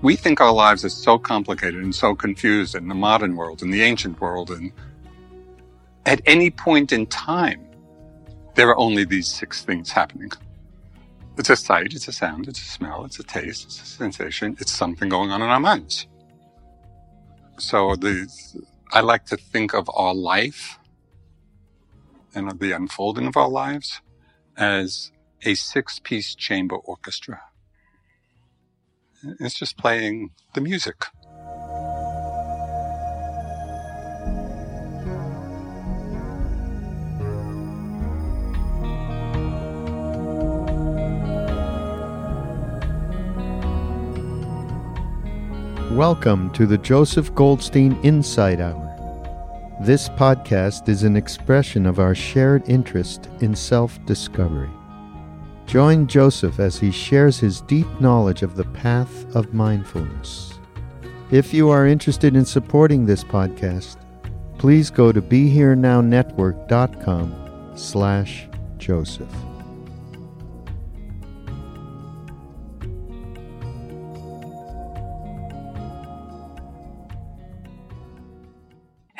We think our lives are so complicated and so confused in the modern world, in the ancient world, and at any point in time, there are only these six things happening. It's a sight, it's a sound, it's a smell, it's a taste, it's a sensation, it's something going on in our minds. So the, I like to think of our life and of the unfolding of our lives as a six piece chamber orchestra. It's just playing the music. Welcome to the Joseph Goldstein Insight Hour. This podcast is an expression of our shared interest in self discovery. Join Joseph as he shares his deep knowledge of the path of mindfulness. If you are interested in supporting this podcast, please go to BeHereNowNetwork.com slash Joseph.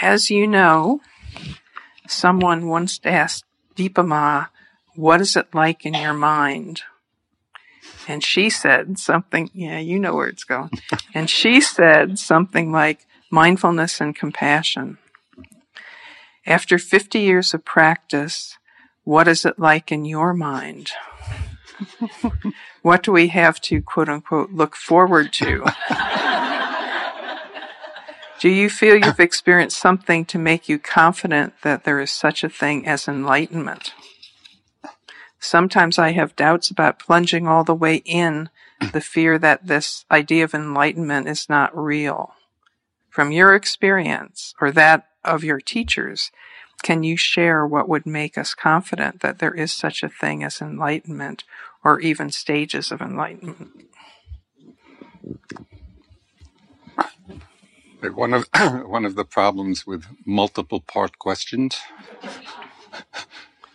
As you know, someone once asked Dipa Ma, what is it like in your mind? And she said something, yeah, you know where it's going. and she said something like mindfulness and compassion. After 50 years of practice, what is it like in your mind? what do we have to quote unquote look forward to? Do you feel you've experienced something to make you confident that there is such a thing as enlightenment? Sometimes I have doubts about plunging all the way in the fear that this idea of enlightenment is not real. From your experience or that of your teachers, can you share what would make us confident that there is such a thing as enlightenment or even stages of enlightenment? One of one of the problems with multiple part questions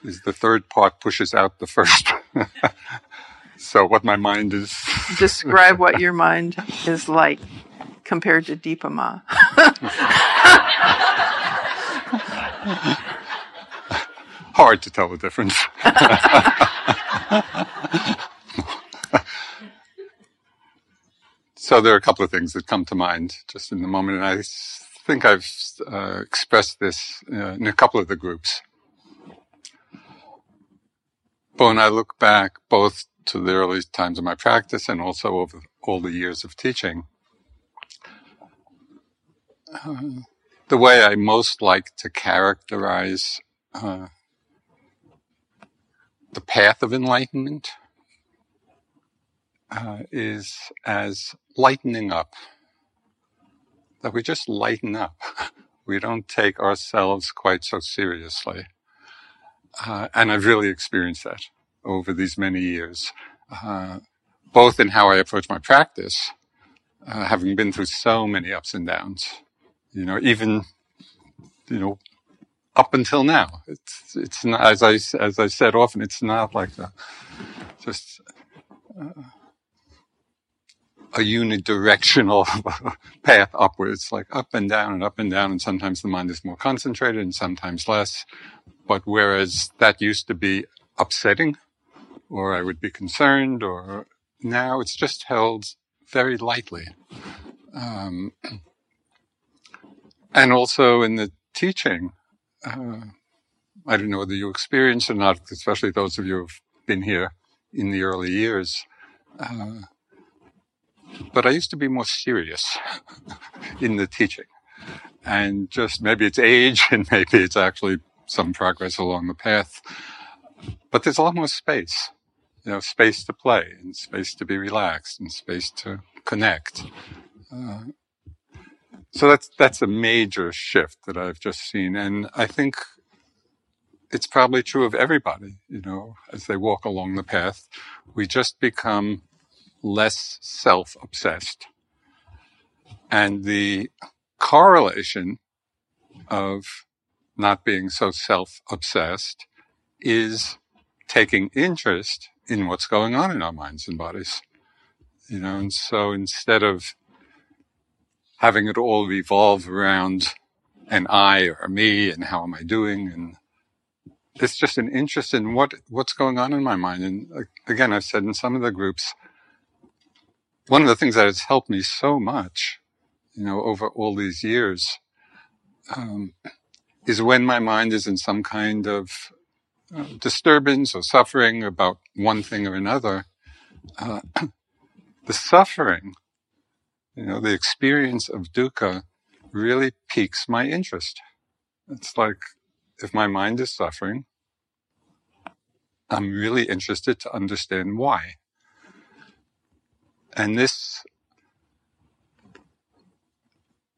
is the third part pushes out the first. so what my mind is describe what your mind is like compared to Dipa Ma. Hard to tell the difference. So there are a couple of things that come to mind just in the moment, and I think I've uh, expressed this uh, in a couple of the groups. But when I look back both to the early times of my practice and also over all the years of teaching, uh, the way I most like to characterize uh, the path of enlightenment uh, is as lightening up. That we just lighten up. we don't take ourselves quite so seriously. Uh, and I've really experienced that over these many years, uh, both in how I approach my practice, uh, having been through so many ups and downs, you know, even, you know, up until now. It's, it's not, as I, as I said often, it's not like the, just, uh, a unidirectional path upwards, like up and down and up and down. And sometimes the mind is more concentrated and sometimes less. But whereas that used to be upsetting or I would be concerned or now it's just held very lightly. Um, and also in the teaching, uh, I don't know whether you experience or not, especially those of you who've been here in the early years. Uh, but I used to be more serious in the teaching. And just maybe it's age and maybe it's actually some progress along the path. But there's a lot more space, you know, space to play and space to be relaxed and space to connect. Uh, so that's, that's a major shift that I've just seen. And I think it's probably true of everybody, you know, as they walk along the path. We just become less self obsessed. And the correlation of not being so self obsessed is taking interest in what's going on in our minds and bodies. you know, and so instead of having it all revolve around an I or a me and how am I doing and it's just an interest in what what's going on in my mind. And uh, again, I've said in some of the groups, one of the things that has helped me so much, you know, over all these years, um, is when my mind is in some kind of uh, disturbance or suffering about one thing or another. Uh, the suffering, you know, the experience of dukkha really piques my interest. It's like if my mind is suffering, I'm really interested to understand why. And this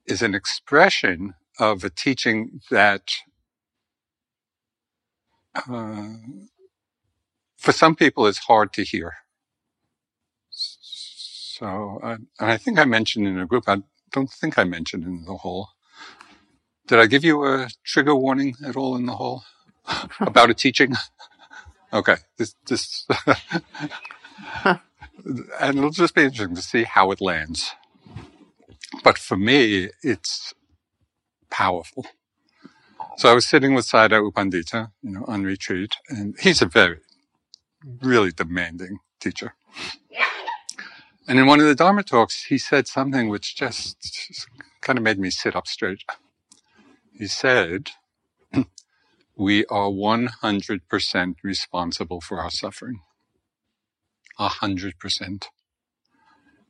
is an expression of a teaching that uh, for some people is hard to hear. So, uh, and I think I mentioned in a group, I don't think I mentioned in the hall. Did I give you a trigger warning at all in the hall about a teaching? Okay, this, this, and it'll just be interesting to see how it lands. But for me, it's powerful. So I was sitting with Sayadaw U Pandita, you know, on retreat, and he's a very, really demanding teacher. And in one of the Dharma talks, he said something which just, just kind of made me sit up straight. He said, we are 100% responsible for our suffering. 100%.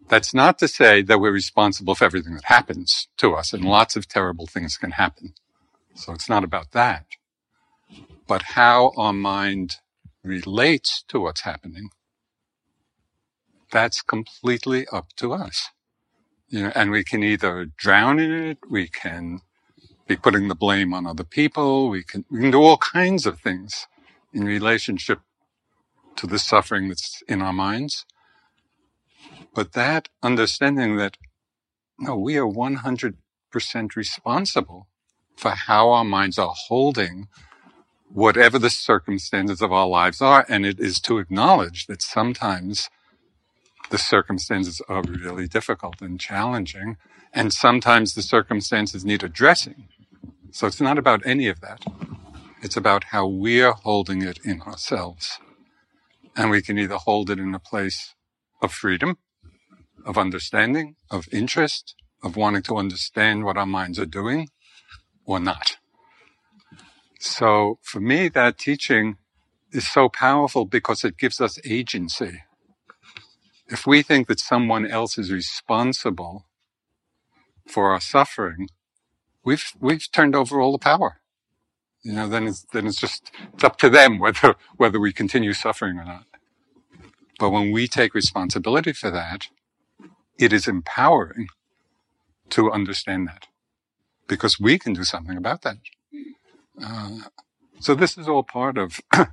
That's not to say that we're responsible for everything that happens to us, and lots of terrible things can happen. So it's not about that. But how our mind relates to what's happening, that's completely up to us. You know, and we can either drown in it, we can be putting the blame on other people, we can, we can do all kinds of things in relationship to the suffering that's in our minds. But that understanding that, no, we are 100% responsible for how our minds are holding whatever the circumstances of our lives are. And it is to acknowledge that sometimes the circumstances are really difficult and challenging. And sometimes the circumstances need addressing. So it's not about any of that. It's about how we're holding it in ourselves. And we can either hold it in a place of freedom, of understanding, of interest, of wanting to understand what our minds are doing, or not. So for me, that teaching is so powerful because it gives us agency. If we think that someone else is responsible for our suffering, we've we've turned over all the power. You know, then it's then it's just it's up to them whether whether we continue suffering or not. But when we take responsibility for that, it is empowering to understand that because we can do something about that. Uh, so this is all part of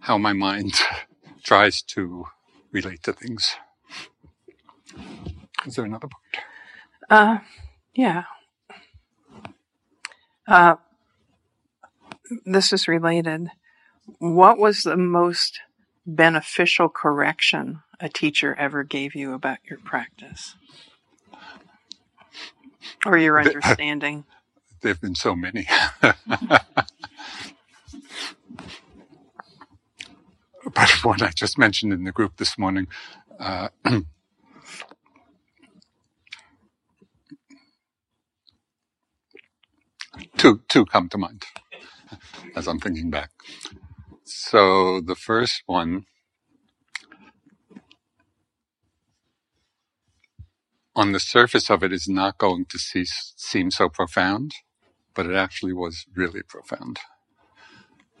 how my mind tries to relate to things. Is there another part? Uh, yeah. Uh, this is related. What was the most beneficial correction a teacher ever gave you about your practice or your understanding? There have been so many. but one I just mentioned in the group this morning. Uh, two, two come to mind as I'm thinking back. So the first one on the surface of it is not going to see, seem so profound, but it actually was really profound.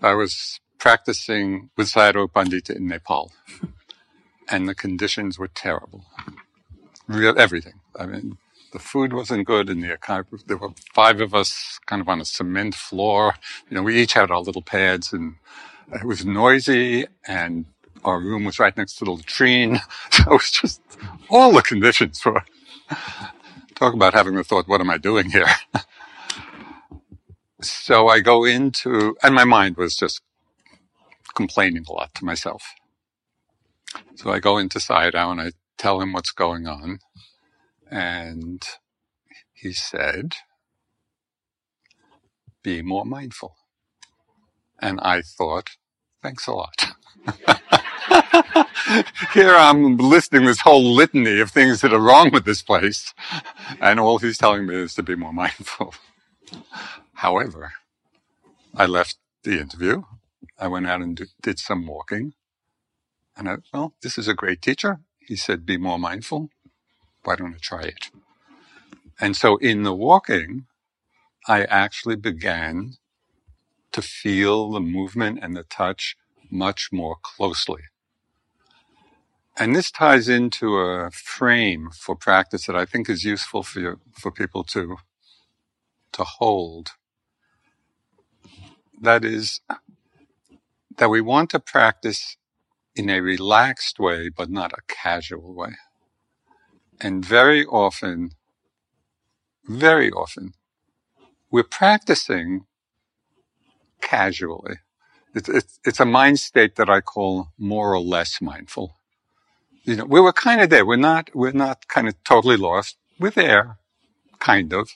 I was practicing with Sayadaw Pandita in Nepal, and the conditions were terrible. Real everything. I mean, the food wasn't good, and the there were five of us, kind of on a cement floor. You know, we each had our little pads, and it was noisy, and our room was right next to the latrine. So it was just all the conditions for talk about having the thought, what am I doing here? so I go into, and my mind was just complaining a lot to myself. So I go into Sayadaw and I tell him what's going on. And he said, be more mindful. And I thought, thanks a lot. Here I'm listing this whole litany of things that are wrong with this place. And all he's telling me is to be more mindful. However, I left the interview. I went out and did some walking. And I, well, this is a great teacher. He said, be more mindful. Why don't I try it? And so in the walking, I actually began to feel the movement and the touch much more closely. And this ties into a frame for practice that I think is useful for you, for people to, to hold. That is, that we want to practice in a relaxed way, but not a casual way. And very often, very often, we're practicing casually. It's, it's, it's a mind state that I call more or less mindful. You know, we were kind of there. We're not, we're not kind of totally lost. We're there, kind of,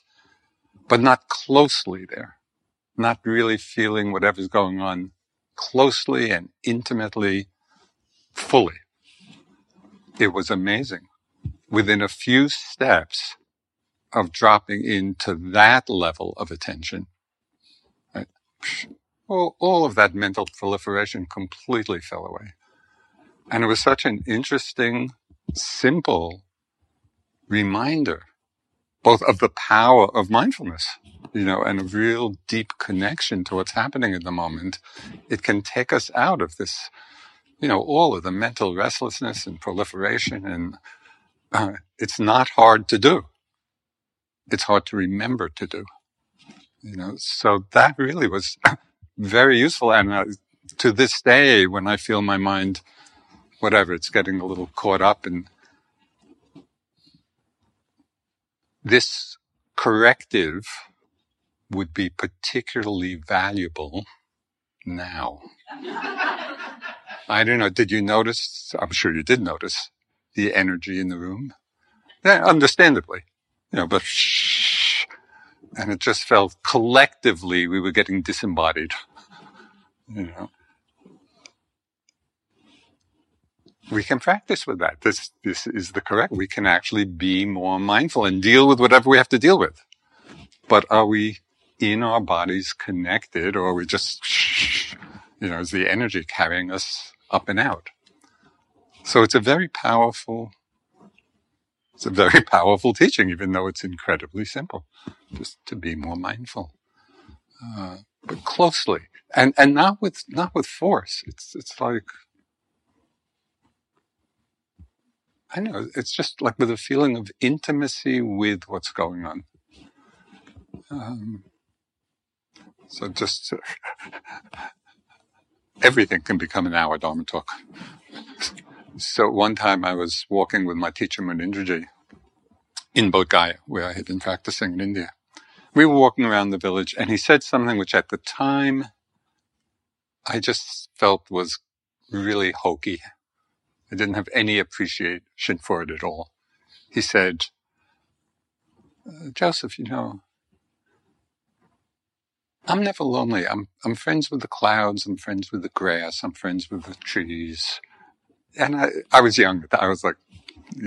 but not closely there. Not really feeling whatever's going on closely and intimately, fully. It was amazing. Within a few steps of dropping into that level of attention, right? all, all of that mental proliferation completely fell away. And it was such an interesting, simple reminder, both of the power of mindfulness, you know, and a real deep connection to what's happening in the moment. It can take us out of this, you know, all of the mental restlessness and proliferation. And uh, it's not hard to do. It's hard to remember to do, you know, so that really was very useful. And uh, to this day, when I feel my mind whatever, it's getting a little caught up in this corrective would be particularly valuable now. I don't know. Did you notice? I'm sure you did notice the energy in the room. Yeah, understandably, you know, but shh. And it just felt collectively we were getting disembodied, you know. We can practice with that. This, this is the correct. We can actually be more mindful and deal with whatever we have to deal with. But are we in our bodies connected or are we just, you know, is the energy carrying us up and out? So it's a very powerful, it's a very powerful teaching, even though it's incredibly simple, just to be more mindful, uh, but closely and, and not with, not with force. It's, it's like, I know it's just like with a feeling of intimacy with what's going on. Um, so just everything can become an hour Dharma talk. So one time I was walking with my teacher Munindraji in Bodh where I had been practicing in India. We were walking around the village and he said something which at the time I just felt was really hokey I didn't have any appreciation for it at all. He said, uh, Joseph, you know, I'm never lonely. I'm, I'm friends with the clouds. I'm friends with the grass. I'm friends with the trees. And I, I was young. I was like,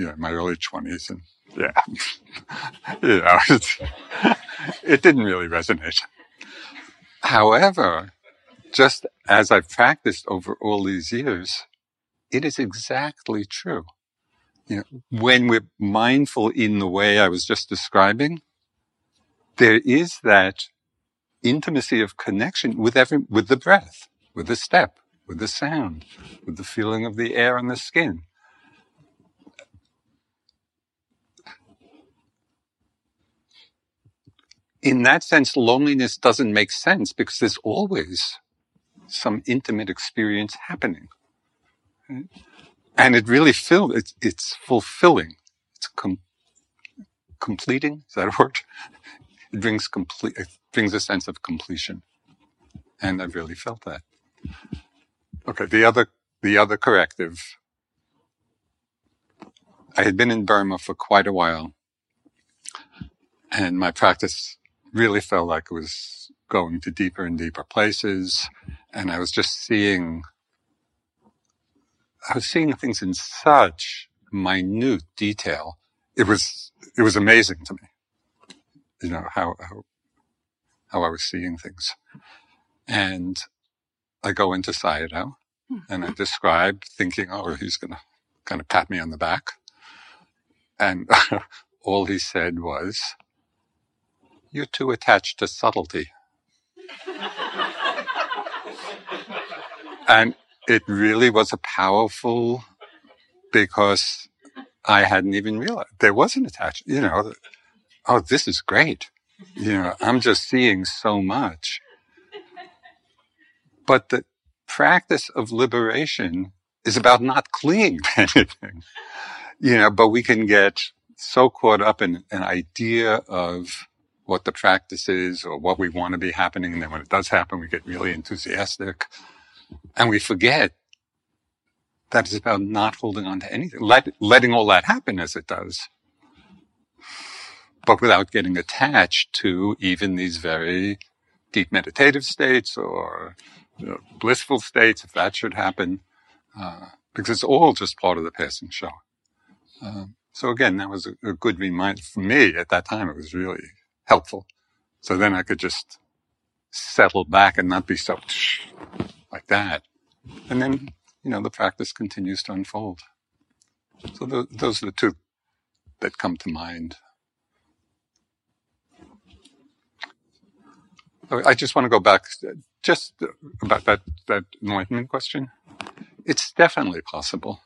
know, my early twenties and yeah, know, it didn't really resonate. However, just as I've practiced over all these years, it is exactly true. You know, when we're mindful in the way I was just describing, there is that intimacy of connection with every, with the breath, with the step, with the sound, with the feeling of the air on the skin. In that sense, loneliness doesn't make sense because there's always some intimate experience happening. And it really filled, it's, it's fulfilling. It's com- completing. Is that a word? It brings complete, it brings a sense of completion. And I really felt that. Okay. The other, the other corrective I had been in Burma for quite a while, and my practice really felt like it was going to deeper and deeper places, and I was just seeing. I was seeing things in such minute detail. It was it was amazing to me. You know how how how I was seeing things, and I go into Sayadaw, and I mm-hmm. describe thinking, oh, he's going to kind of pat me on the back. And all he said was, you're too attached to subtlety. and it really was a powerful because I hadn't even realized there was an attachment, you know, oh, this is great. You know, I'm just seeing so much. But the practice of liberation is about not clinging to anything, you know, but we can get so caught up in an idea of what the practice is or what we want to be happening. And then when it does happen, we get really enthusiastic and we forget that it's about not holding on to anything, let, letting all that happen as it does, but without getting attached to even these very deep meditative states or you know, blissful states, if that should happen, uh, because it's all just part of the passing show. Um, so again, that was a, a, good reminder for me at that time. It was really helpful. So then I could just settle back and not be so like that. And then, you know, the practice continues to unfold. So th- those are the two that come to mind. Oh, I just want to go back just about that, that enlightenment question. It's definitely possible.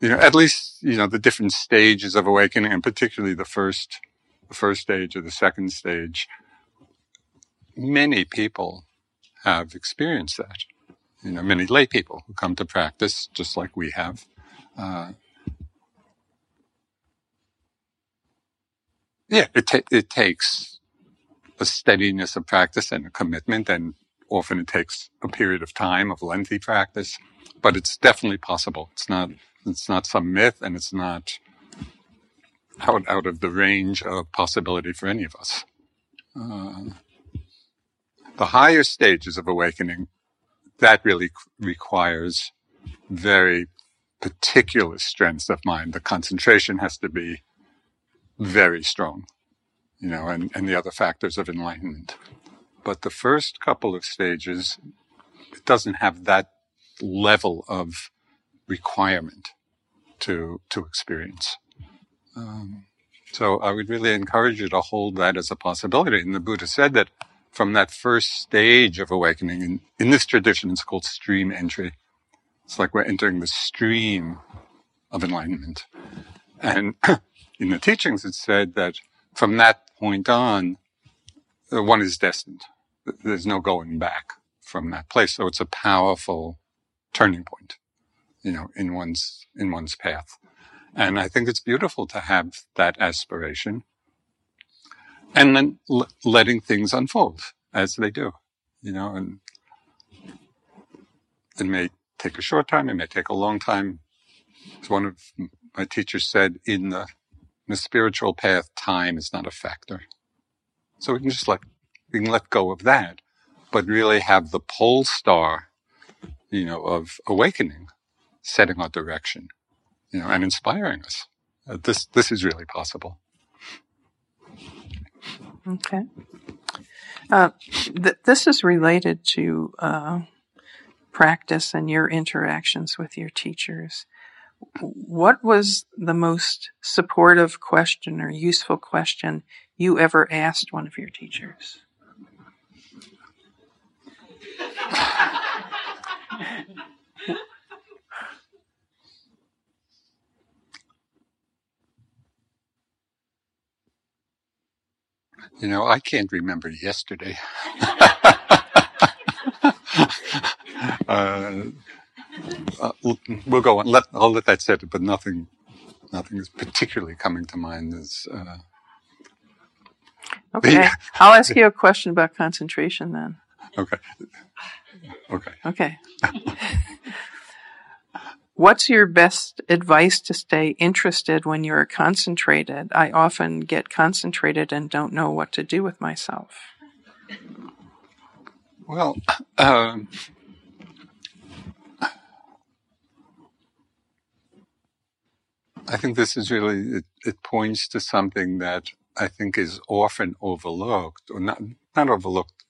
You know, at least, you know, the different stages of awakening and particularly the first, the first stage or the second stage. Many people have experienced that. You know, many lay people who come to practice just like we have. Uh, yeah, it, it takes a steadiness of practice and a commitment and often it takes a period of time of lengthy practice, but it's definitely possible. It's not, it's not some myth and it's not out, out of the range of possibility for any of us. Uh, the higher stages of awakening, that really requires very particular strengths of mind. The concentration has to be very strong, you know, and, and the other factors of enlightenment. But the first couple of stages, it doesn't have that level of requirement to to experience. Um, so I would really encourage you to hold that as a possibility. And the Buddha said that from that first stage of awakening, in, in this tradition, it's called stream entry. It's like we're entering the stream of enlightenment. And in the teachings, it's said that from that point on, uh, one is destined. There's no going back from that place. So it's a powerful turning point, you know, in one's, in one's path. And I think it's beautiful to have that aspiration and then l- letting things unfold as they do, you know, and it may take a short time. It may take a long time. As one of my teachers said, in the, in the spiritual path, time is not a factor. So we can just let, we can let go of that, but really have the pole star, you know, of awakening, setting our direction, you know, and inspiring us. Uh, this, this is really possible. Okay. Uh, th- this is related to uh, practice and your interactions with your teachers. What was the most supportive question or useful question you ever asked one of your teachers? You know, I can't remember yesterday. uh, uh, we'll go on. Let, I'll let that sit, but nothing, nothing is particularly coming to mind. Is uh, Okay. the, I'll ask you a question about concentration then. okay, okay. Okay. What's your best advice to stay interested when you're concentrated? I often get concentrated and don't know what to do with myself. Well, um, I think this is really, it, it points to something that I think is often overlooked, or not, not overlooked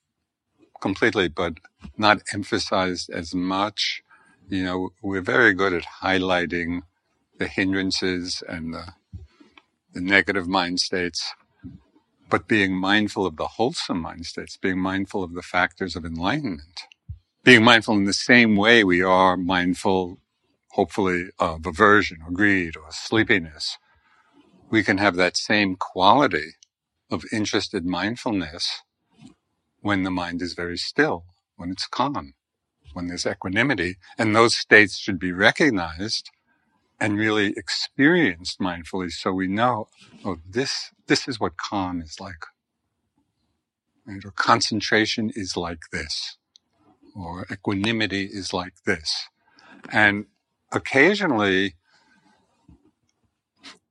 completely, but not emphasized as much. You know, we're very good at highlighting the hindrances and the, the negative mind states, but being mindful of the wholesome mind states, being mindful of the factors of enlightenment, being mindful in the same way we are mindful, hopefully, of aversion or greed or sleepiness. We can have that same quality of interested mindfulness when the mind is very still, when it's calm, when there's equanimity. And those states should be recognized and really experienced mindfully so we know, oh, this, this is what calm is like. Right? Or concentration is like this. Or equanimity is like this. And occasionally,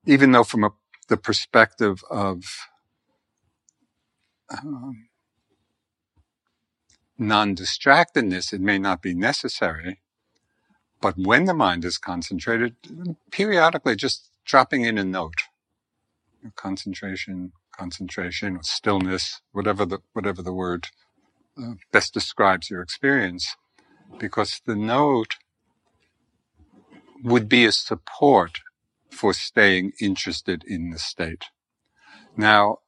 even though from a, the perspective of um, non-distractedness, it may not be necessary. But when the mind is concentrated, periodically just dropping in a note, concentration, concentration, or stillness, whatever the whatever the word uh, best describes your experience, because the note would be a support for staying interested in the state. Now,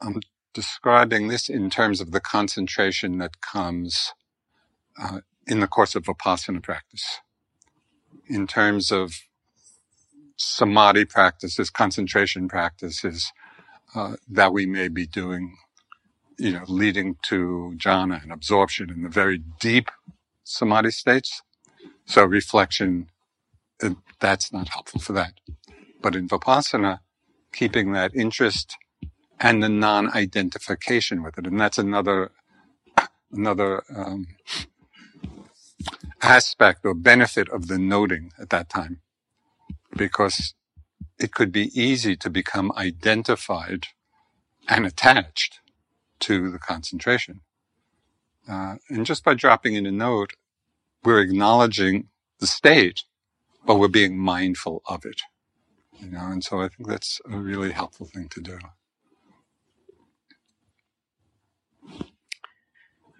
I'm describing this in terms of the concentration that comes uh, in the course of vipassana practice. In terms of samadhi practices, concentration practices uh, that we may be doing, you know, leading to jhana and absorption in the very deep samadhi states. So reflection, uh, that's not helpful for that. But in vipassana, keeping that interest and the non-identification with it. And that's another, another, um, aspect or benefit of the noting at that time. Because it could be easy to become identified and attached to the concentration. Uh, and just by dropping in a note, we're acknowledging the state, but we're being mindful of it. You know, and so I think that's a really helpful thing to do.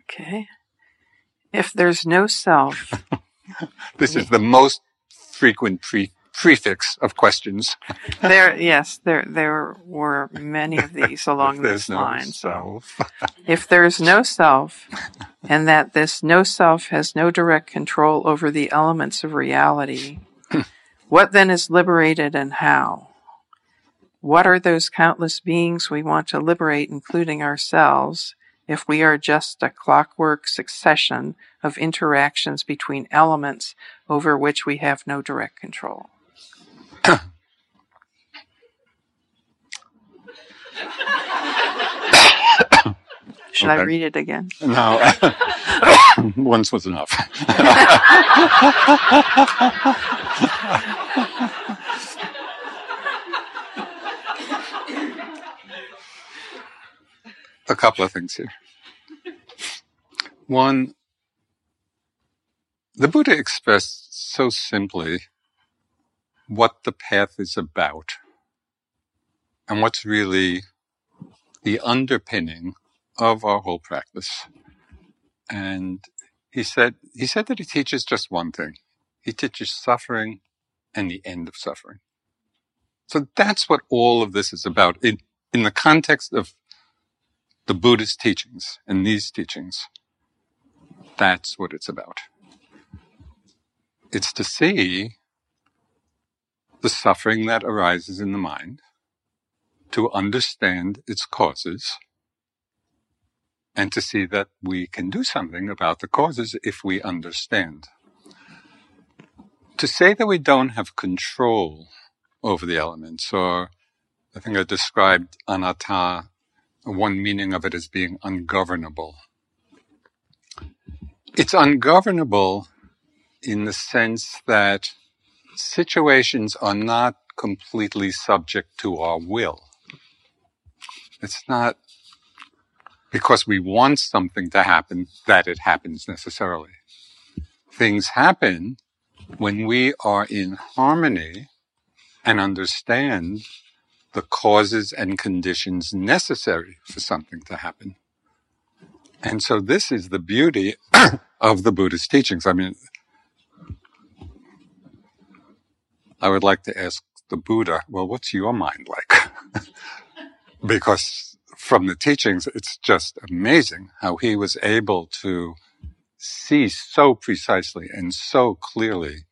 Okay. If there's no self. this is the most frequent pre- prefix of questions. there, yes, there there were many of these along this no line. Self. if there's no self, and that this no self has no direct control over the elements of reality, what then is liberated and how? What are those countless beings we want to liberate, including ourselves? If we are just a clockwork succession of interactions between elements over which we have no direct control. Should okay. I read it again? No. Once was enough. a couple of things here. One, the Buddha expressed so simply what the path is about and what's really the underpinning of our whole practice. And he said, he said that he teaches just one thing. He teaches suffering and the end of suffering. So that's what all of this is about in, in the context of the Buddhist teachings and these teachings. That's what it's about. It's to see the suffering that arises in the mind, to understand its causes, and to see that we can do something about the causes if we understand. To say that we don't have control over the elements, or I think I described anatta one meaning of it as being ungovernable. It's ungovernable in the sense that situations are not completely subject to our will. It's not because we want something to happen that it happens necessarily. Things happen when we are in harmony and understand the causes and conditions necessary for something to happen. And so this is the beauty of the Buddhist teachings. I mean, I would like to ask the Buddha, well, what's your mind like? because from the teachings, it's just amazing how he was able to see so precisely and so clearly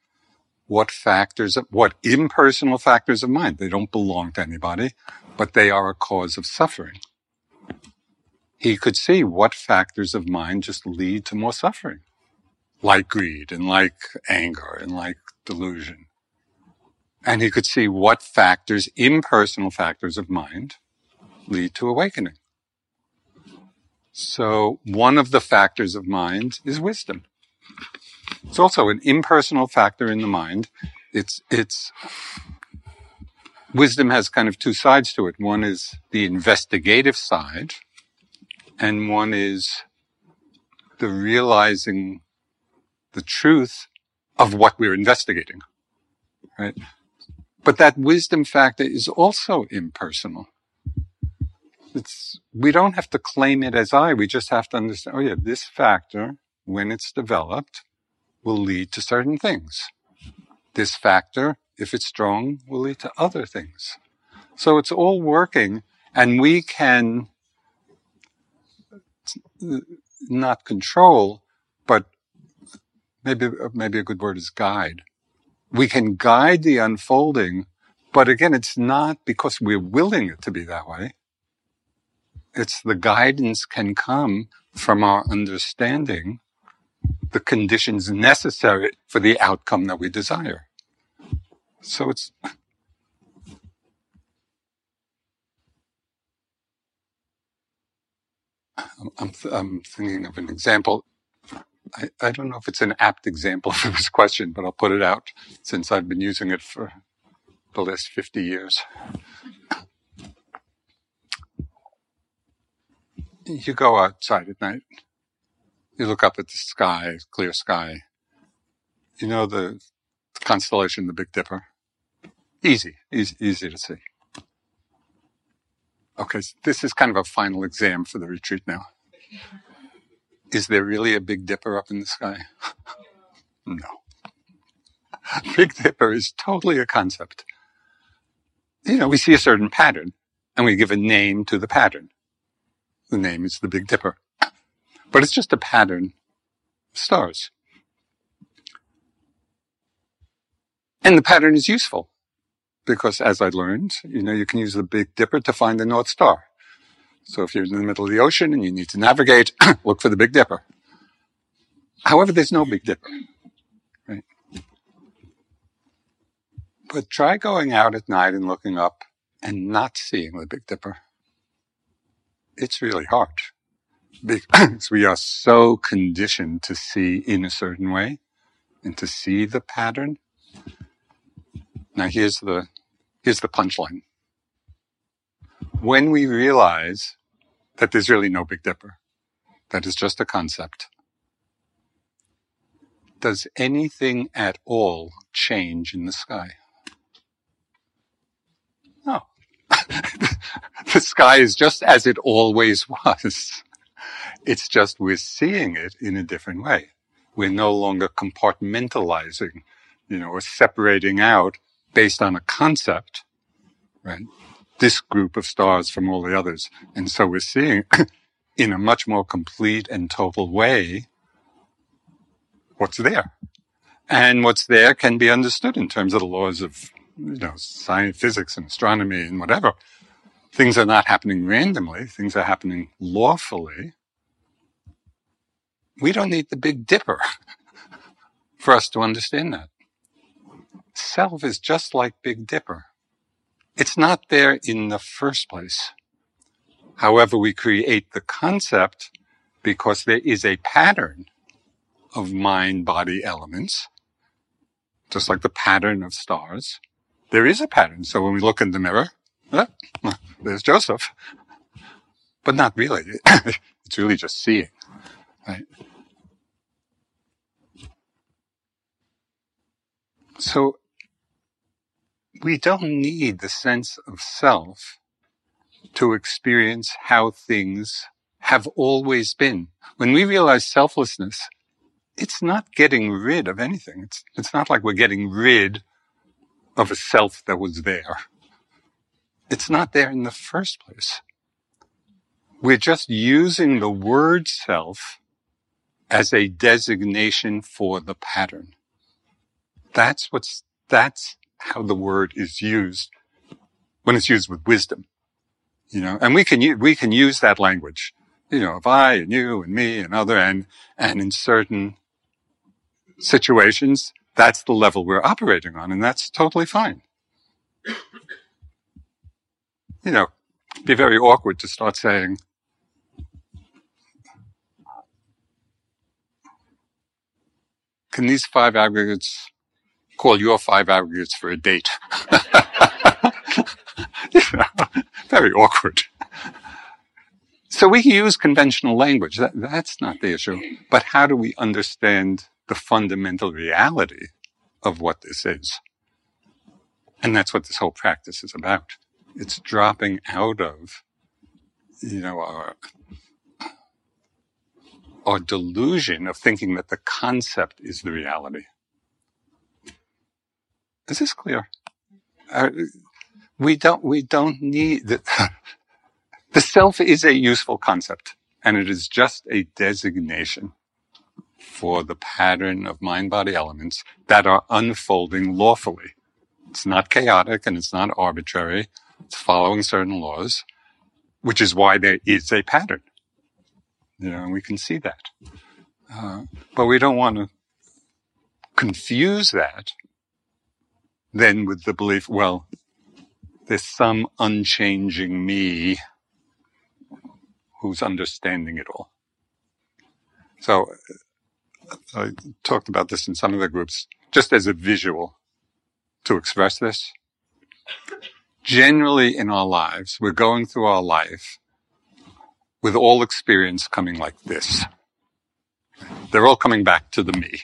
what factors, what impersonal factors of mind, they don't belong to anybody, but they are a cause of suffering. He could see what factors of mind just lead to more suffering, like greed and like anger and like delusion. And he could see what factors, impersonal factors of mind, lead to awakening. So one of the factors of mind is wisdom. It's also an impersonal factor in the mind. It's, it's, wisdom has kind of two sides to it. One is the investigative side, and one is the realizing the truth of what we're investigating, right? But that wisdom factor is also impersonal. It's, we don't have to claim it as I, we just have to understand, oh yeah, this factor, when it's developed, will lead to certain things. This factor, if it's strong, will lead to other things. So it's all working and we can not control, but maybe, maybe a good word is guide. We can guide the unfolding, but again, it's not because we're willing it to be that way. It's the guidance can come from our understanding the conditions necessary for the outcome that we desire. So it's, I'm, I'm, thinking of an example. I, I don't know if it's an apt example for this question, but I'll put it out since I've been using it for the last 50 years. You go outside at night you look up at the sky, clear sky. You know the constellation, the Big Dipper? Easy, easy, easy to see. Okay, so this is kind of a final exam for the retreat now. Is there really a Big Dipper up in the sky? no. Big Dipper is totally a concept. You know, we see a certain pattern and we give a name to the pattern. The name is the Big Dipper but it's just a pattern of stars. And the pattern is useful because as I learned, you know, you can use the Big Dipper to find the North Star. So if you're in the middle of the ocean and you need to navigate, look for the Big Dipper. However, there's no Big Dipper, right? But try going out at night and looking up and not seeing the Big Dipper. It's really hard because we are so conditioned to see in a certain way and to see the pattern. Now here's the, here's the punchline. When we realize that there's really no Big Dipper, that is just a concept, does anything at all change in the sky? No. the sky is just as it always was. It's just we're seeing it in a different way. We're no longer compartmentalizing, you know, or separating out based on a concept, right? This group of stars from all the others. And so we're seeing in a much more complete and total way what's there. And what's there can be understood in terms of the laws of, you know, science, physics and astronomy and whatever. Things are not happening randomly. Things are happening lawfully. We don't need the Big Dipper for us to understand that. Self is just like Big Dipper. It's not there in the first place. However, we create the concept because there is a pattern of mind body elements just like the pattern of stars. There is a pattern. So when we look in the mirror, ah, there's Joseph, but not really. it's really just seeing, right? So we don't need the sense of self to experience how things have always been. When we realize selflessness, it's not getting rid of anything. It's, it's not like we're getting rid of a self that was there. It's not there in the first place. We're just using the word self as a designation for the pattern. That's what's, that's how the word is used when it's used with wisdom. You know, and we can, we can use that language, you know, of I and you and me and other and, and in certain situations, that's the level we're operating on, and that's totally fine. You know, be very awkward to start saying, can these five aggregates call your five aggregates for a date? very awkward. So we use conventional language. That, that's not the issue. But how do we understand the fundamental reality of what this is. And that's what this whole practice is about. It's dropping out of, you know, our, our delusion of thinking that the concept is the reality. Is this clear? Uh, we don't, we don't need the, the self is a useful concept and it is just a designation for the pattern of mind body elements that are unfolding lawfully. It's not chaotic and it's not arbitrary. It's following certain laws, which is why there is a pattern. You know, and we can see that. Uh, but we don't want to confuse that then with the belief, well, there's some unchanging me who's understanding it all. So I talked about this in some of the groups, just as a visual to express this. Generally in our lives, we're going through our life with all experience coming like this. They're all coming back to the me.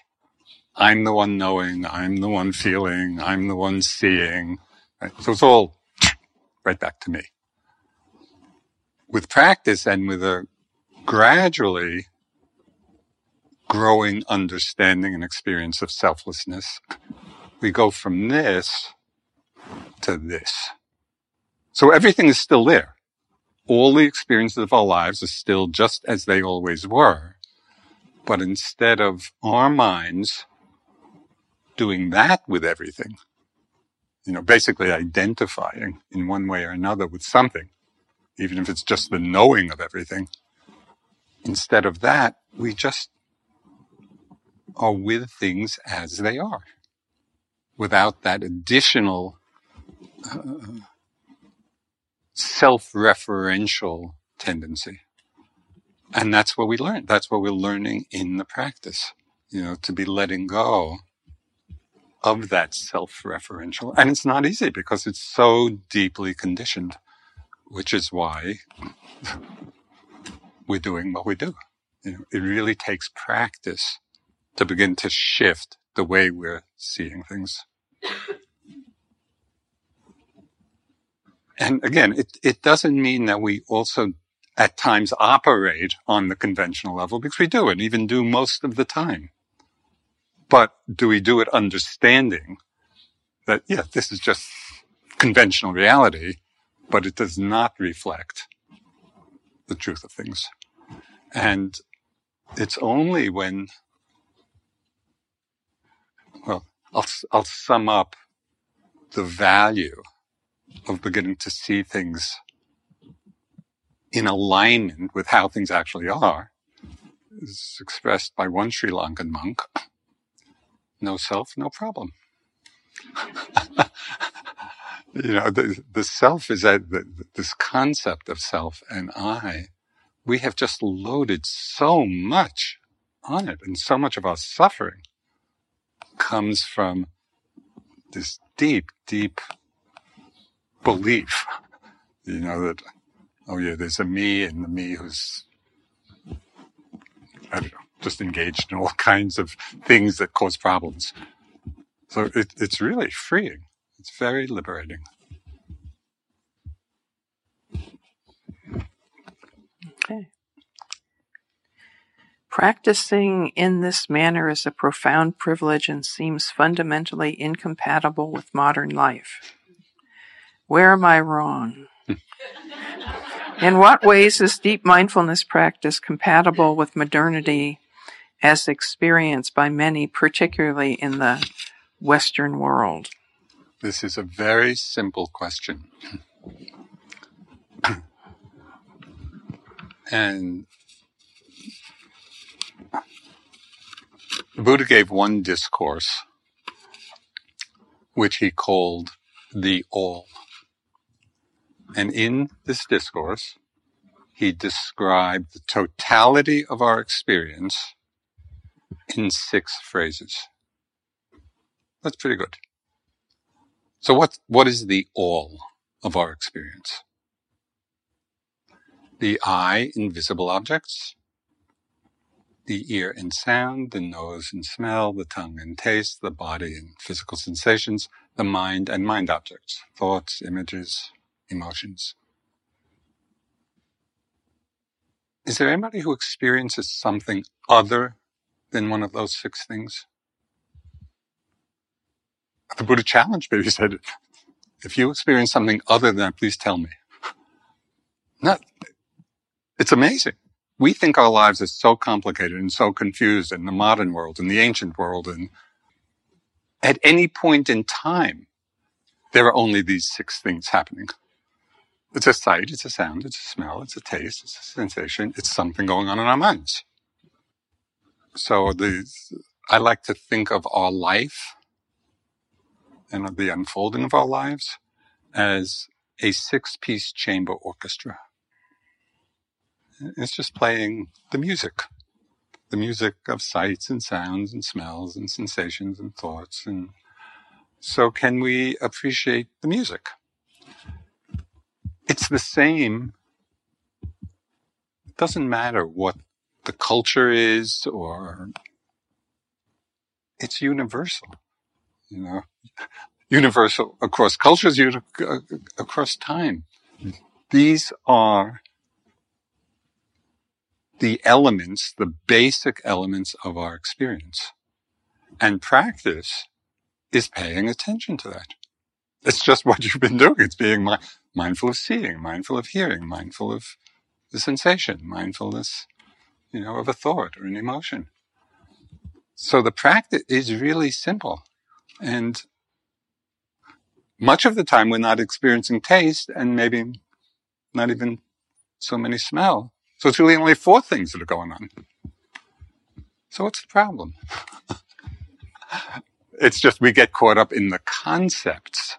I'm the one knowing, I'm the one feeling, I'm the one seeing. Right? So it's all right back to me. With practice and with a gradually growing understanding and experience of selflessness, we go from this to this. So everything is still there. All the experiences of our lives are still just as they always were. But instead of our minds doing that with everything, you know, basically identifying in one way or another with something, even if it's just the knowing of everything, instead of that, we just are with things as they are without that additional uh, self-referential tendency. And that's what we learn. That's what we're learning in the practice, you know, to be letting go of that self-referential. And it's not easy because it's so deeply conditioned, which is why we're doing what we do. You know, it really takes practice to begin to shift the way we're seeing things. And again, it, it doesn't mean that we also at times operate on the conventional level because we do and even do most of the time. But do we do it understanding that, yeah, this is just conventional reality, but it does not reflect the truth of things. And it's only when well, I'll, I'll sum up the value of beginning to see things in alignment with how things actually are is expressed by one Sri Lankan monk. No self, no problem. you know, the, the self is that this concept of self and I, we have just loaded so much on it and so much of our suffering comes from this deep, deep belief, you know, that, oh yeah, there's a me and the me who's, I don't know, just engaged in all kinds of things that cause problems. So it, it's really freeing. It's very liberating. Okay. Practicing in this manner is a profound privilege and seems fundamentally incompatible with modern life. Where am I wrong? in what ways is deep mindfulness practice compatible with modernity as experienced by many, particularly in the Western world? This is a very simple question. and the Buddha gave one discourse, which he called the All. And in this discourse, he described the totality of our experience in six phrases. That's pretty good. So what, what is the all of our experience? The eye in visible objects, the ear in sound, the nose in smell, the tongue in taste, the body in physical sensations, the mind and mind objects, thoughts, images, emotions. Is there anybody who experiences something other than one of those six things? The Buddha challenged me. He said, if you experience something other than that, please tell me. Not, it's amazing. We think our lives are so complicated and so confused in the modern world, in the ancient world, and at any point in time, there are only these six things happening. It's a sight, it's a sound, it's a smell, it's a taste, it's a sensation, it's something going on in our minds. So the, I like to think of our life and of the unfolding of our lives as a six piece chamber orchestra. It's just playing the music, the music of sights and sounds and smells and sensations and thoughts. And so can we appreciate the music? It's the same. It doesn't matter what the culture is or it's universal, you know, universal across cultures, uh, across time. These are the elements, the basic elements of our experience. And practice is paying attention to that. It's just what you've been doing. It's being my, mindful of seeing, mindful of hearing, mindful of the sensation, mindfulness, you know, of a thought or an emotion. So the practice is really simple. And much of the time we're not experiencing taste and maybe not even so many smell. So it's really only four things that are going on. So what's the problem? it's just we get caught up in the concepts,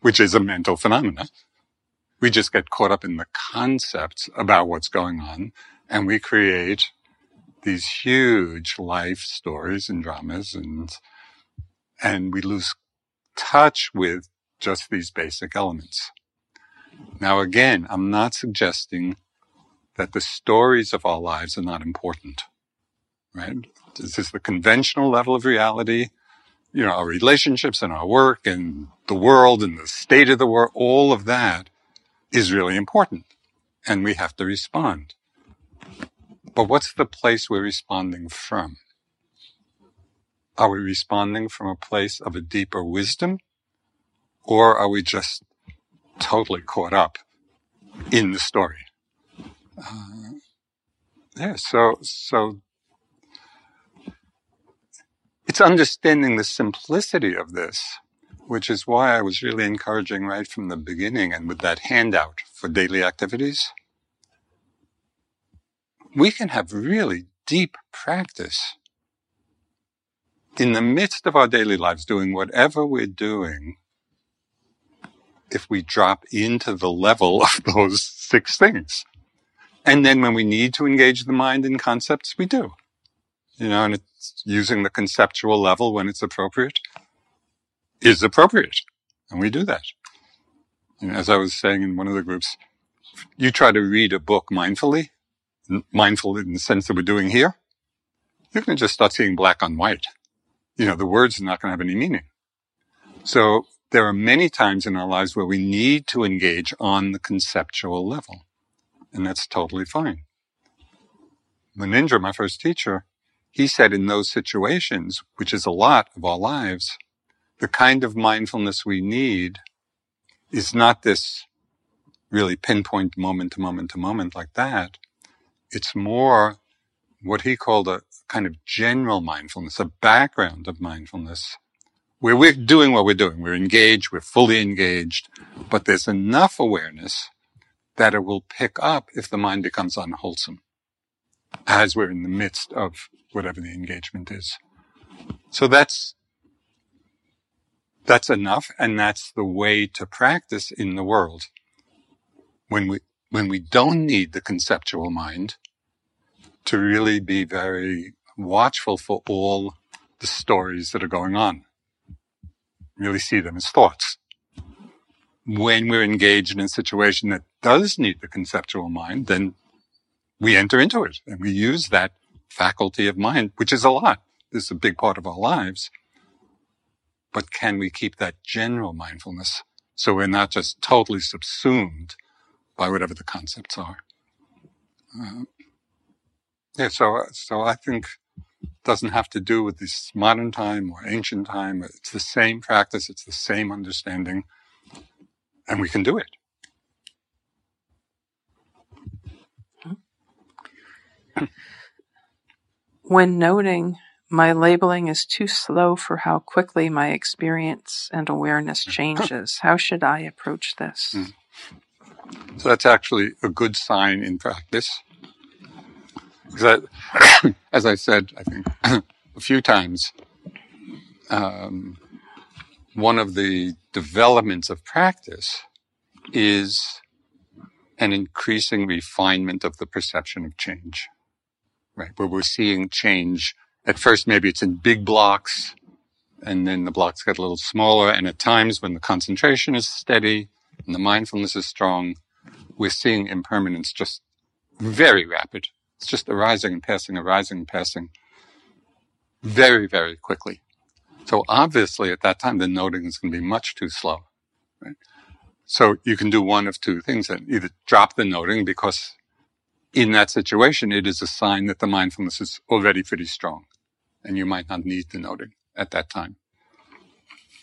which is a mental phenomenon we just get caught up in the concepts about what's going on and we create these huge life stories and dramas and and we lose touch with just these basic elements. Now again, I'm not suggesting that the stories of our lives are not important, right? This is the conventional level of reality. You know, our relationships and our work and the world and the state of the world, all of that is really important and we have to respond. But what's the place we're responding from? Are we responding from a place of a deeper wisdom or are we just totally caught up in the story? Uh, yeah, so, so it's understanding the simplicity of this which is why I was really encouraging right from the beginning and with that handout for daily activities. We can have really deep practice in the midst of our daily lives, doing whatever we're doing, if we drop into the level of those six things. And then when we need to engage the mind in concepts, we do. You know, and it's using the conceptual level when it's appropriate is appropriate. And we do that. And as I was saying in one of the groups, you try to read a book mindfully, mindful in the sense that we're doing here, you can just start seeing black on white. You know, the words are not going to have any meaning. So there are many times in our lives where we need to engage on the conceptual level. And that's totally fine. Munindra, my first teacher, he said in those situations, which is a lot of our lives, the kind of mindfulness we need is not this really pinpoint moment to moment to moment like that. It's more what he called a kind of general mindfulness, a background of mindfulness, where we're doing what we're doing. We're engaged, we're fully engaged, but there's enough awareness that it will pick up if the mind becomes unwholesome as we're in the midst of whatever the engagement is. So that's that's enough and that's the way to practice in the world. When we when we don't need the conceptual mind to really be very watchful for all the stories that are going on. Really see them as thoughts. When we're engaged in a situation that does need the conceptual mind, then we enter into it and we use that faculty of mind, which is a lot. This is a big part of our lives. But can we keep that general mindfulness so we're not just totally subsumed by whatever the concepts are? Uh, yeah, so so I think it doesn't have to do with this modern time or ancient time. It's the same practice. It's the same understanding, and we can do it. When noting my labeling is too slow for how quickly my experience and awareness changes. How should I approach this? Mm. So that's actually a good sign in practice. Because I, as I said, I think a few times, um, one of the developments of practice is an increasing refinement of the perception of change, right? Where we're seeing change at first, maybe it's in big blocks and then the blocks get a little smaller. And at times when the concentration is steady and the mindfulness is strong, we're seeing impermanence just very rapid. It's just arising and passing, arising and passing very, very quickly. So obviously at that time, the noting is going to be much too slow. Right? So you can do one of two things either drop the noting because in that situation, it is a sign that the mindfulness is already pretty strong and you might not need the noting at that time.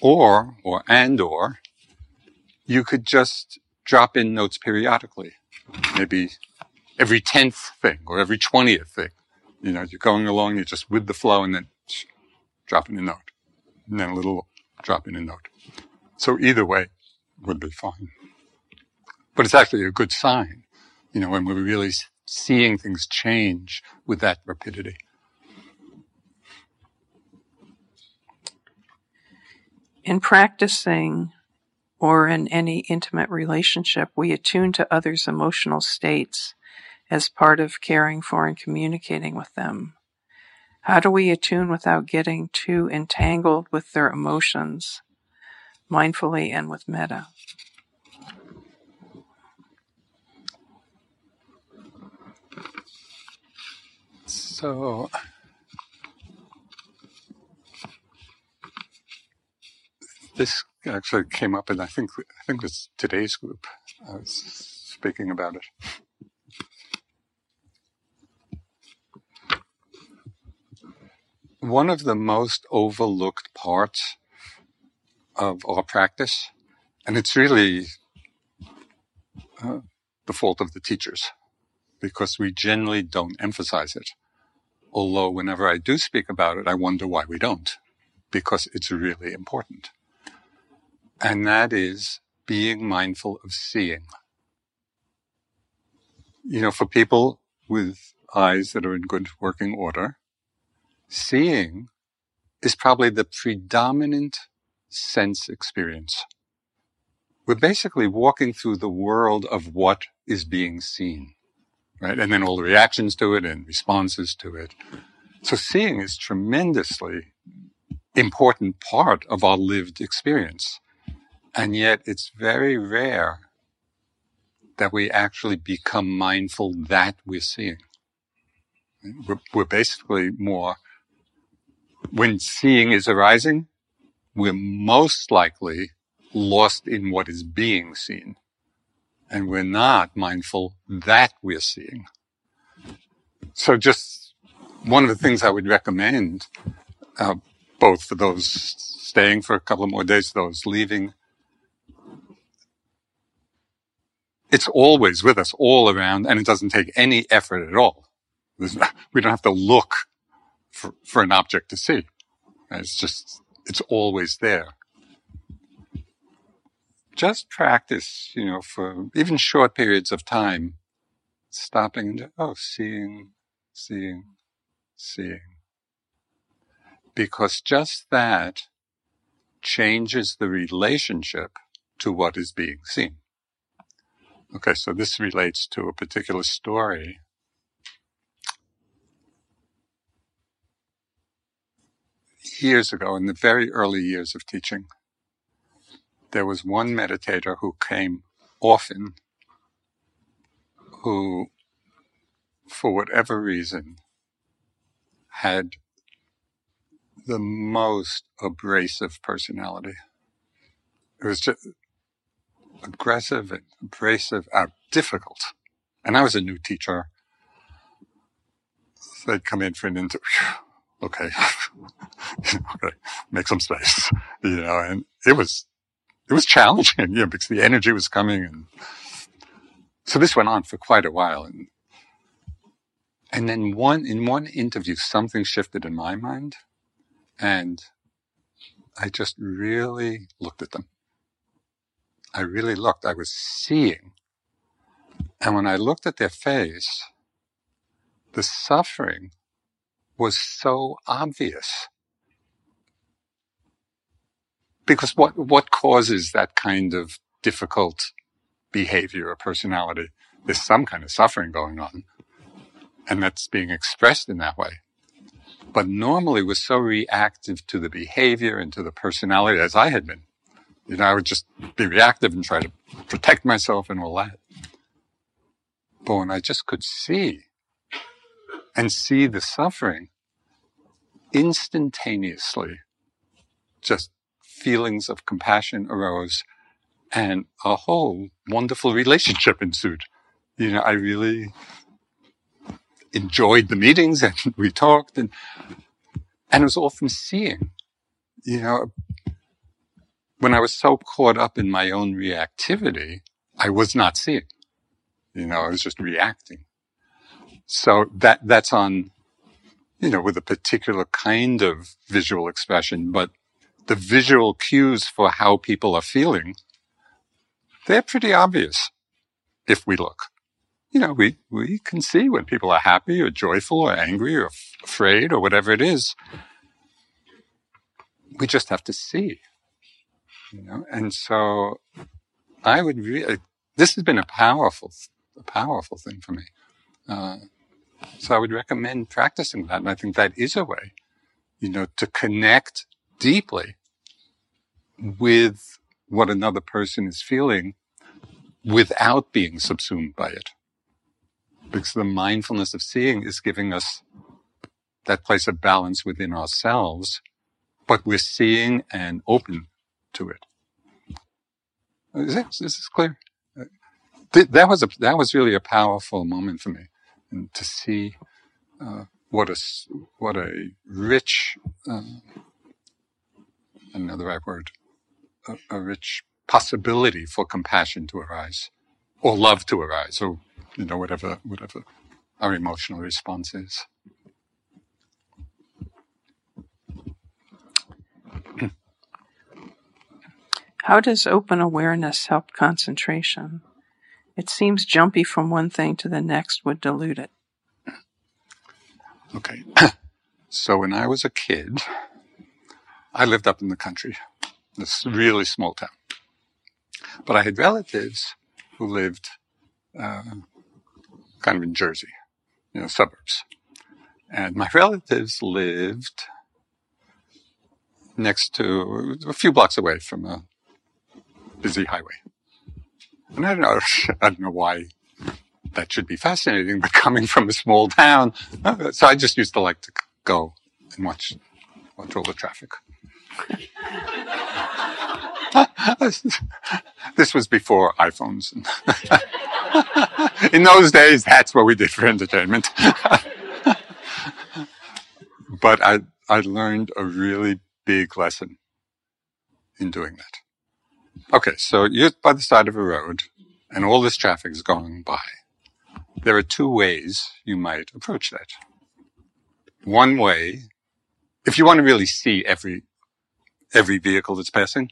Or, or, and or, you could just drop in notes periodically, maybe every 10th thing or every 20th thing. You know, you're going along, you're just with the flow and then in a note and then a little drop in a note. So either way would be fine. But it's actually a good sign, you know, when we're really seeing things change with that rapidity. In practicing or in any intimate relationship, we attune to others' emotional states as part of caring for and communicating with them. How do we attune without getting too entangled with their emotions, mindfully and with metta? So, this actually came up in I think I think it was today's group. I was speaking about it. One of the most overlooked parts of our practice, and it's really uh, the fault of the teachers, because we generally don't emphasize it. Although whenever I do speak about it, I wonder why we don't, because it's really important and that is being mindful of seeing. You know, for people with eyes that are in good working order, seeing is probably the predominant sense experience. We're basically walking through the world of what is being seen, right? And then all the reactions to it and responses to it. So seeing is tremendously important part of our lived experience. And yet it's very rare that we actually become mindful that we're seeing. We're, we're basically more, when seeing is arising, we're most likely lost in what is being seen. And we're not mindful that we're seeing. So just one of the things I would recommend, uh, both for those staying for a couple of more days, those leaving, it's always with us all around and it doesn't take any effort at all. we don't have to look for, for an object to see. It's just, it's always there. Just practice, you know, for even short periods of time, stopping and, oh, seeing, seeing, seeing. Because just that changes the relationship to what is being seen. Okay, so this relates to a particular story years ago, in the very early years of teaching, there was one meditator who came often who, for whatever reason, had the most abrasive personality. It was just aggressive and abrasive, uh, difficult. And I was a new teacher. So they'd come in for an interview. Okay. okay. Make some space, you know, and it was, it was challenging, you know, because the energy was coming. And so this went on for quite a while. And, and then one, in one interview, something shifted in my mind and I just really looked at them. I really looked. I was seeing. And when I looked at their face, the suffering was so obvious. Because what, what causes that kind of difficult behavior or personality? There's some kind of suffering going on. And that's being expressed in that way. But normally we're so reactive to the behavior and to the personality as I had been. You know, I would just be reactive and try to protect myself and all that. But when I just could see and see the suffering instantaneously, just feelings of compassion arose and a whole wonderful relationship ensued. You know, I really enjoyed the meetings and we talked and, and it was all from seeing, you know, when I was so caught up in my own reactivity, I was not seeing. You know, I was just reacting. So that, that's on, you know, with a particular kind of visual expression, but the visual cues for how people are feeling, they're pretty obvious if we look. You know, we, we can see when people are happy or joyful or angry or f- afraid or whatever it is. We just have to see you know, and so I would really, this has been a powerful, a powerful thing for me. Uh, so I would recommend practicing that. And I think that is a way, you know, to connect deeply with what another person is feeling without being subsumed by it. Because the mindfulness of seeing is giving us that place of balance within ourselves, but we're seeing and open to it. Is this, is this clear? That was a, that was really a powerful moment for me, and to see uh, what a what a rich, uh, another right word, a, a rich possibility for compassion to arise, or love to arise, or you know whatever whatever our emotional response is. How does open awareness help concentration? It seems jumpy from one thing to the next would dilute it. Okay. so when I was a kid, I lived up in the country, this really small town. But I had relatives who lived uh, kind of in Jersey, you know, suburbs. And my relatives lived next to a few blocks away from a busy highway. And I don't know, I don't know why that should be fascinating, but coming from a small town, uh, so I just used to like to go and watch, watch all the traffic. this was before iPhones. In those days, that's what we did for entertainment. but I, I learned a really big lesson in doing that. Okay, so you're by the side of a road and all this traffic is going by. There are two ways you might approach that. One way, if you want to really see every, every vehicle that's passing.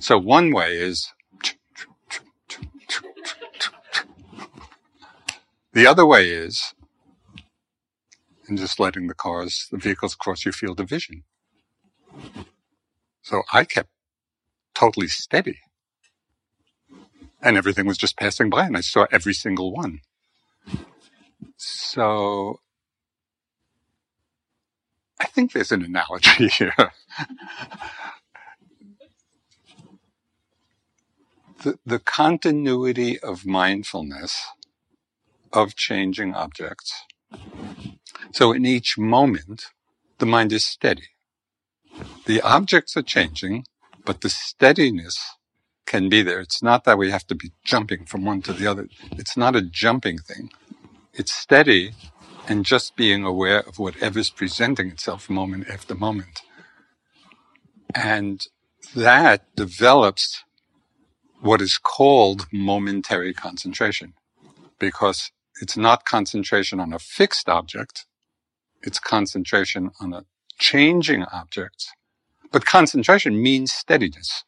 So one way is the other way is and just letting the cars, the vehicles cross your field of vision. So I kept totally steady. And everything was just passing by and I saw every single one. So I think there's an analogy here. the, the continuity of mindfulness of changing objects. So in each moment, the mind is steady. The objects are changing, but the steadiness can be there. It's not that we have to be jumping from one to the other. It's not a jumping thing. It's steady and just being aware of whatever's presenting itself moment after moment. And that develops what is called momentary concentration because it's not concentration on a fixed object. It's concentration on a changing object. But concentration means steadiness,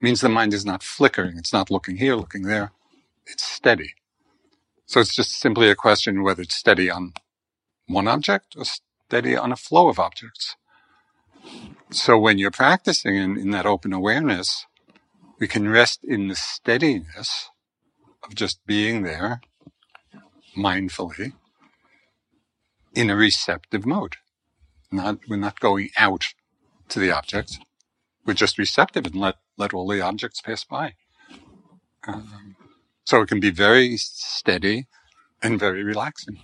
it means the mind is not flickering. It's not looking here, looking there. It's steady. So it's just simply a question whether it's steady on one object or steady on a flow of objects. So when you're practicing in, in that open awareness, we can rest in the steadiness of just being there mindfully in a receptive mode. Not, we're not going out to the object. We're just receptive and let, let all the objects pass by. Um, so it can be very steady and very relaxing.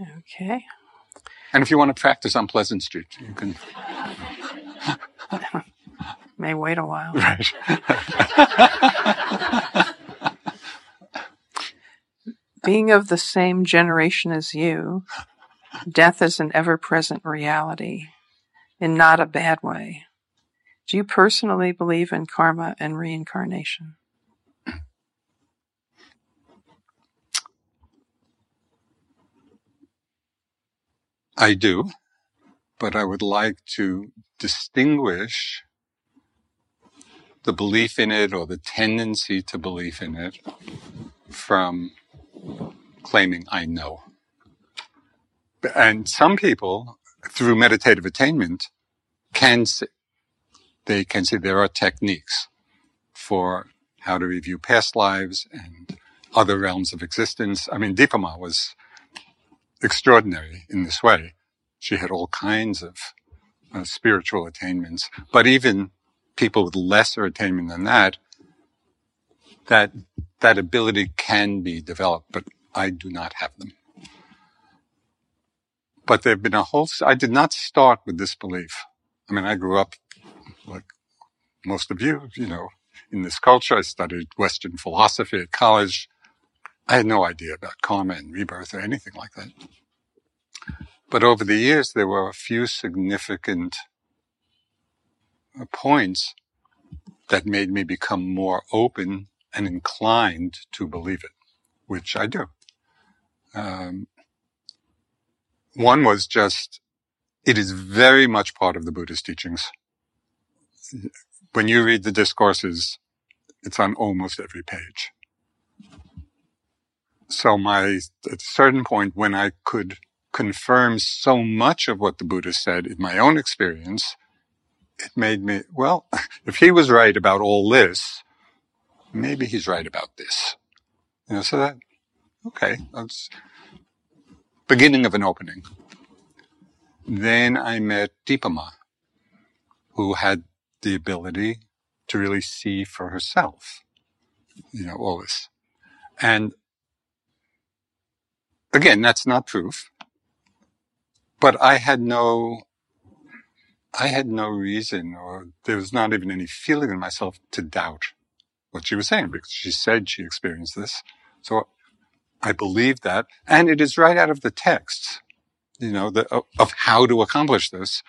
Okay. And if you want to practice on Pleasant Street, you can. May wait a while. Right. Being of the same generation as you, death is an ever present reality, in not a bad way. Do you personally believe in karma and reincarnation? I do, but I would like to distinguish the belief in it or the tendency to believe in it from claiming I know. And some people, through meditative attainment, can see, they can see there are techniques for how to review past lives and other realms of existence. I mean, Dipa Ma was extraordinary in this way. She had all kinds of uh, spiritual attainments, but even people with lesser attainment than that, that that ability can be developed, but I do not have them. But there have been a whole, I did not start with this belief. I mean, I grew up like most of you, you know, in this culture. I studied Western philosophy at college. I had no idea about karma and rebirth or anything like that. But over the years, there were a few significant uh, points that made me become more open and inclined to believe it, which I do. Um, one was just, it is very much part of the Buddhist teachings. When you read the discourses, it's on almost every page. So my, at a certain point when I could confirm so much of what the Buddha said in my own experience, it made me, well, if he was right about all this, maybe he's right about this. You know, so that, okay, that's beginning of an opening. Then I met Dipa Ma, who had the ability to really see for herself, you know, all this. And again, that's not proof, but I had no, I had no reason or there was not even any feeling in myself to doubt what she was saying because she said she experienced this. So I believed that. And it is right out of the text, you know, the, of how to accomplish this.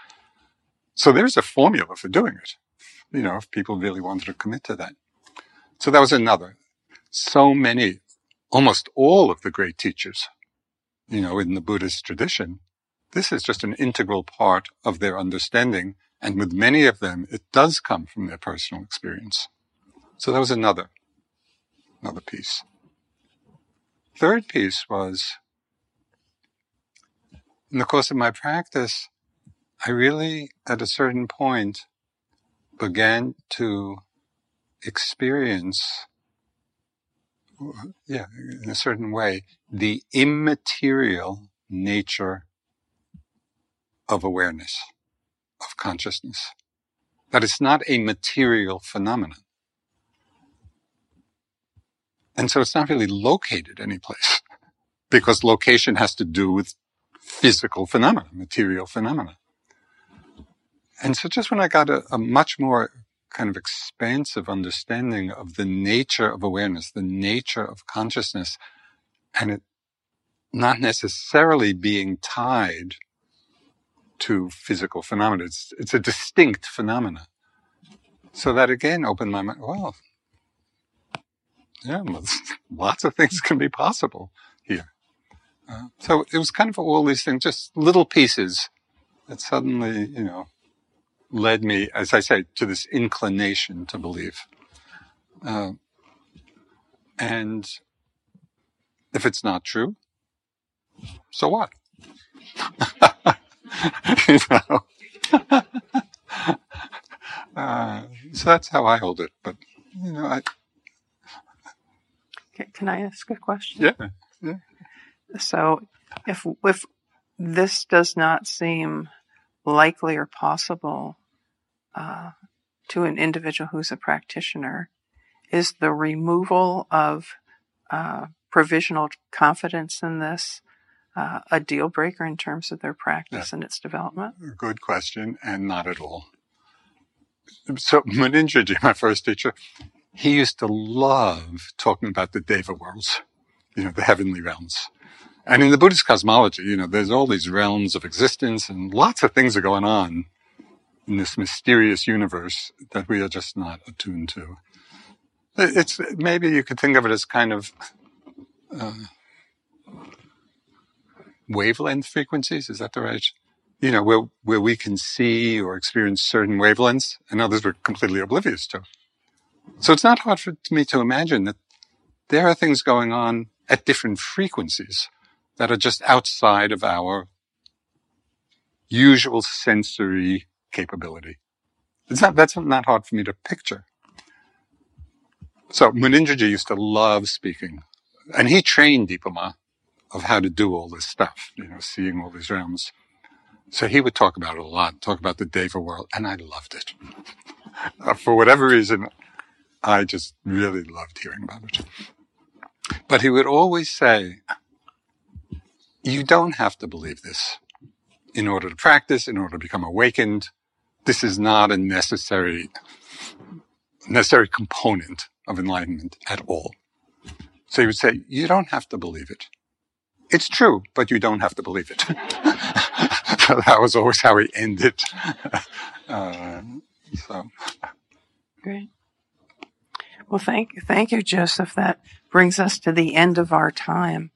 So there's a formula for doing it, you know, if people really wanted to commit to that. So that was another. So many, almost all of the great teachers, you know, in the Buddhist tradition, this is just an integral part of their understanding. And with many of them, it does come from their personal experience. So that was another, another piece. Third piece was in the course of my practice, I really, at a certain point, began to experience, yeah, in a certain way, the immaterial nature of awareness, of consciousness. That it's not a material phenomenon. And so it's not really located anyplace because location has to do with physical phenomena, material phenomena. And so just when I got a, a much more kind of expansive understanding of the nature of awareness, the nature of consciousness, and it not necessarily being tied to physical phenomena. It's, it's a distinct phenomena. So that again opened my mind. Well, yeah, lots of things can be possible here. Uh, so it was kind of all these things, just little pieces that suddenly, you know, led me, as I say, to this inclination to believe. Uh, and if it's not true, so what? you know? uh, so that's how I hold it. But, you know, I, can I ask a question? Yeah. yeah. So, if if this does not seem likely or possible uh, to an individual who's a practitioner, is the removal of uh, provisional confidence in this uh, a deal breaker in terms of their practice yeah. and its development? Good question, and not at all. So Munindraji, my first teacher, he used to love talking about the Deva worlds, you know, the heavenly realms. And in the Buddhist cosmology, you know, there's all these realms of existence and lots of things are going on in this mysterious universe that we are just not attuned to. It's maybe you could think of it as kind of uh, wavelength frequencies. Is that the right? You know, where where we can see or experience certain wavelengths, and others we're completely oblivious to. So it's not hard for me to imagine that there are things going on at different frequencies that are just outside of our usual sensory capability. It's not, that's not hard for me to picture. So Munindraji used to love speaking and he trained Dipa Ma of how to do all this stuff, you know, seeing all these realms. So he would talk about it a lot, talk about the Deva world, and I loved it. Uh, for whatever reason, I just really loved hearing about it. But he would always say, you don't have to believe this in order to practice, in order to become awakened. This is not a necessary, necessary component of enlightenment at all. So he would say, you don't have to believe it. It's true, but you don't have to believe it. that was always how he ended. Uh, so. Great. Well, thank. Thank you, Joseph. That brings us to the end of our time.